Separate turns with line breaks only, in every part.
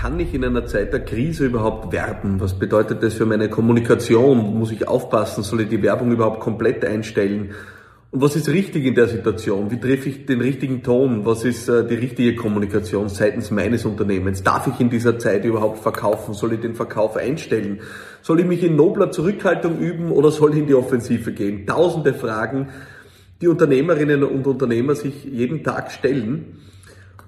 kann ich in einer Zeit der Krise überhaupt werben? Was bedeutet das für meine Kommunikation? Muss ich aufpassen? Soll ich die Werbung überhaupt komplett einstellen? Und was ist richtig in der Situation? Wie treffe ich den richtigen Ton? Was ist äh, die richtige Kommunikation seitens meines Unternehmens? Darf ich in dieser Zeit überhaupt verkaufen? Soll ich den Verkauf einstellen? Soll ich mich in nobler Zurückhaltung üben oder soll ich in die Offensive gehen? Tausende Fragen, die Unternehmerinnen und Unternehmer sich jeden Tag stellen.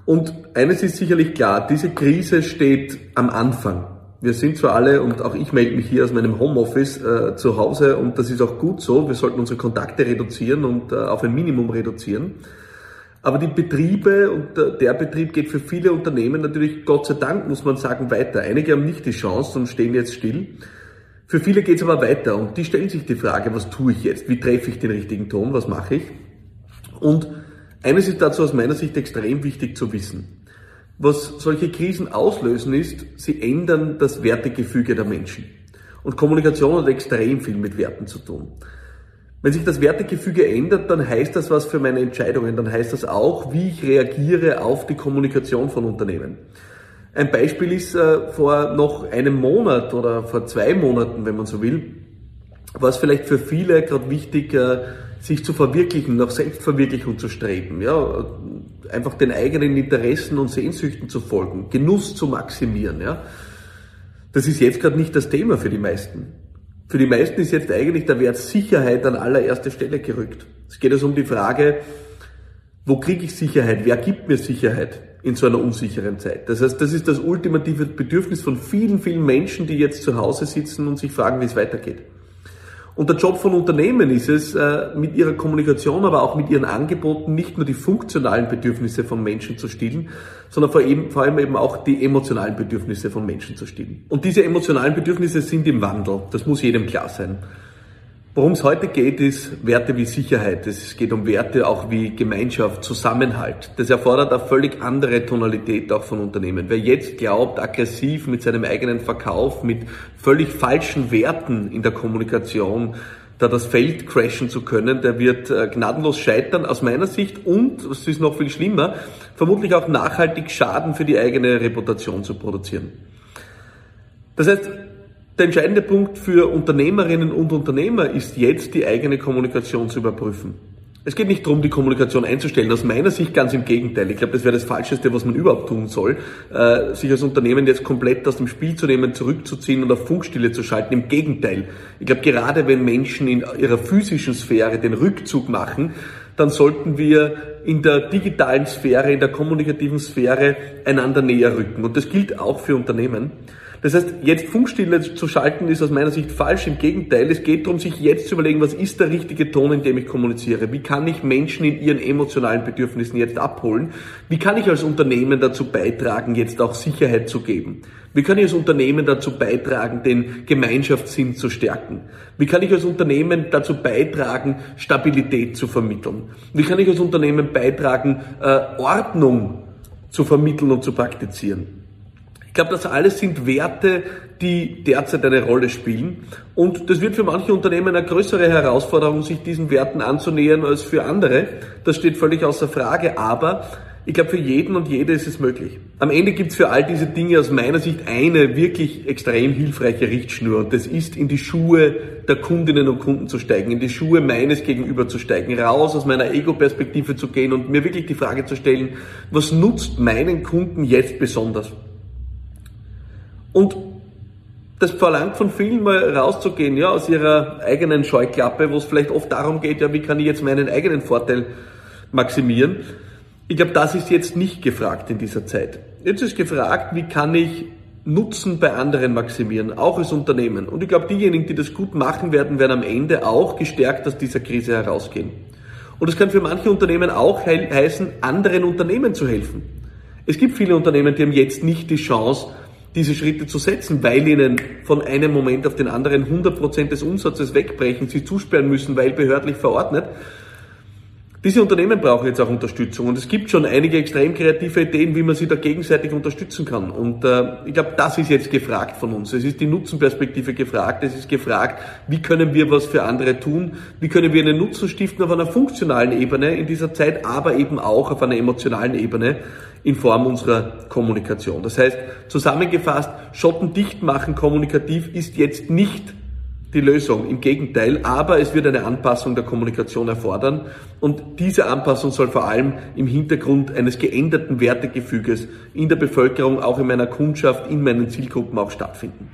Und eines ist sicherlich klar, diese Krise steht am Anfang. Wir sind zwar alle, und auch ich melde mich hier aus meinem Homeoffice äh, zu Hause, und das ist auch gut so, wir sollten unsere Kontakte reduzieren und äh, auf ein Minimum reduzieren. Aber die Betriebe und äh, der Betrieb geht für viele Unternehmen natürlich, Gott sei Dank, muss man sagen, weiter. Einige haben nicht die Chance und stehen jetzt still. Für viele geht es aber weiter und die stellen sich die Frage, was tue ich jetzt? Wie treffe ich den richtigen Ton? Was mache ich? Und eines ist dazu aus meiner Sicht extrem wichtig zu wissen. Was solche Krisen auslösen ist, sie ändern das Wertegefüge der Menschen. Und Kommunikation hat extrem viel mit Werten zu tun. Wenn sich das Wertegefüge ändert, dann heißt das was für meine Entscheidungen. Dann heißt das auch, wie ich reagiere auf die Kommunikation von Unternehmen. Ein Beispiel ist äh, vor noch einem Monat oder vor zwei Monaten, wenn man so will, war es vielleicht für viele gerade wichtig, äh, sich zu verwirklichen, nach Selbstverwirklichung zu streben, ja, einfach den eigenen Interessen und Sehnsüchten zu folgen, Genuss zu maximieren, ja. Das ist jetzt gerade nicht das Thema für die meisten. Für die meisten ist jetzt eigentlich der Wert Sicherheit an allererste Stelle gerückt. Es geht also um die Frage, wo kriege ich Sicherheit? Wer gibt mir Sicherheit in so einer unsicheren Zeit? Das heißt, das ist das ultimative Bedürfnis von vielen, vielen Menschen, die jetzt zu Hause sitzen und sich fragen, wie es weitergeht. Und der Job von Unternehmen ist es, äh, mit ihrer Kommunikation, aber auch mit ihren Angeboten nicht nur die funktionalen Bedürfnisse von Menschen zu stillen, sondern vor, allem eben auch die emotionalen Bedürfnisse von Menschen zu stillen. Und diese emotionalen Bedürfnisse sind im Wandel. Das muss jedem klar sein. Worum es heute geht, ist Werte wie Sicherheit. Es geht um Werte auch wie Gemeinschaft, Zusammenhalt. Das erfordert eine völlig andere Tonalität auch von Unternehmen. Wer jetzt glaubt, aggressiv mit seinem eigenen Verkauf, mit völlig falschen Werten in der Kommunikation, da das Feld crashen zu können, der wird äh, gnadenlos scheitern aus meiner Sicht und, was ist noch viel schlimmer, vermutlich auch nachhaltig Schaden für die eigene Reputation zu produzieren. Das heißt, der entscheidende Punkt für Unternehmerinnen und Unternehmer ist jetzt, die eigene Kommunikation zu überprüfen. Es geht nicht darum, die Kommunikation einzustellen. Aus meiner Sicht ganz im Gegenteil. Ich glaube, das wäre das Falscheste, was man überhaupt tun soll, äh, sich als Unternehmen jetzt komplett aus dem Spiel zu nehmen, zurückzuziehen und auf Funkstille zu schalten. Im Gegenteil. Ich glaube, gerade wenn Menschen in ihrer physischen Sphäre den Rückzug machen, dann sollten wir in der digitalen Sphäre, in der kommunikativen Sphäre einander näher rücken. Und das gilt auch für Unternehmen. Das heißt, jetzt Funkstille zu schalten ist aus meiner Sicht falsch. Im Gegenteil, es geht darum, sich jetzt zu überlegen, was ist der richtige Ton, in dem ich kommuniziere? Wie kann ich Menschen in ihren emotionalen Bedürfnissen jetzt abholen? Wie kann ich als Unternehmen dazu beitragen, jetzt auch Sicherheit zu geben? Wie kann ich als Unternehmen dazu beitragen, den Gemeinschaftssinn zu stärken? Wie kann ich als Unternehmen dazu beitragen, Stabilität zu vermitteln? Wie kann ich als Unternehmen beitragen, äh, Ordnung zu vermitteln und zu praktizieren? Ich glaube, das alles sind Werte, die derzeit eine Rolle spielen. Und das wird für manche Unternehmen eine größere Herausforderung, sich diesen Werten anzunähern als für andere. Das steht völlig außer Frage. Aber ich glaube, für jeden und jede ist es möglich. Am Ende gibt es für all diese Dinge aus meiner Sicht eine wirklich extrem hilfreiche Richtschnur. Und das ist, in die Schuhe der Kundinnen und Kunden zu steigen, in die Schuhe meines Gegenüber zu steigen, raus aus meiner Ego-Perspektive zu gehen und mir wirklich die Frage zu stellen, was nutzt meinen Kunden jetzt besonders? Und das verlangt von vielen mal rauszugehen, ja, aus ihrer eigenen Scheuklappe, wo es vielleicht oft darum geht, ja, wie kann ich jetzt meinen eigenen Vorteil maximieren. Ich glaube, das ist jetzt nicht gefragt in dieser Zeit. Jetzt ist gefragt, wie kann ich Nutzen bei anderen maximieren, auch als Unternehmen. Und ich glaube, diejenigen, die das gut machen werden, werden am Ende auch gestärkt aus dieser Krise herausgehen. Und es kann für manche Unternehmen auch heißen, anderen Unternehmen zu helfen. Es gibt viele Unternehmen, die haben jetzt nicht die Chance, diese Schritte zu setzen, weil ihnen von einem Moment auf den anderen 100% des Umsatzes wegbrechen, sie zusperren müssen, weil behördlich verordnet. Diese Unternehmen brauchen jetzt auch Unterstützung und es gibt schon einige extrem kreative Ideen, wie man sie da gegenseitig unterstützen kann. Und äh, ich glaube, das ist jetzt gefragt von uns. Es ist die Nutzenperspektive gefragt. Es ist gefragt, wie können wir was für andere tun? Wie können wir einen Nutzen stiften auf einer funktionalen Ebene in dieser Zeit, aber eben auch auf einer emotionalen Ebene in Form unserer Kommunikation. Das heißt, zusammengefasst, Schotten dicht machen kommunikativ ist jetzt nicht die Lösung. Im Gegenteil, aber es wird eine Anpassung der Kommunikation erfordern und diese Anpassung soll vor allem im Hintergrund eines geänderten Wertegefüges in der Bevölkerung, auch in meiner Kundschaft, in meinen Zielgruppen auch stattfinden.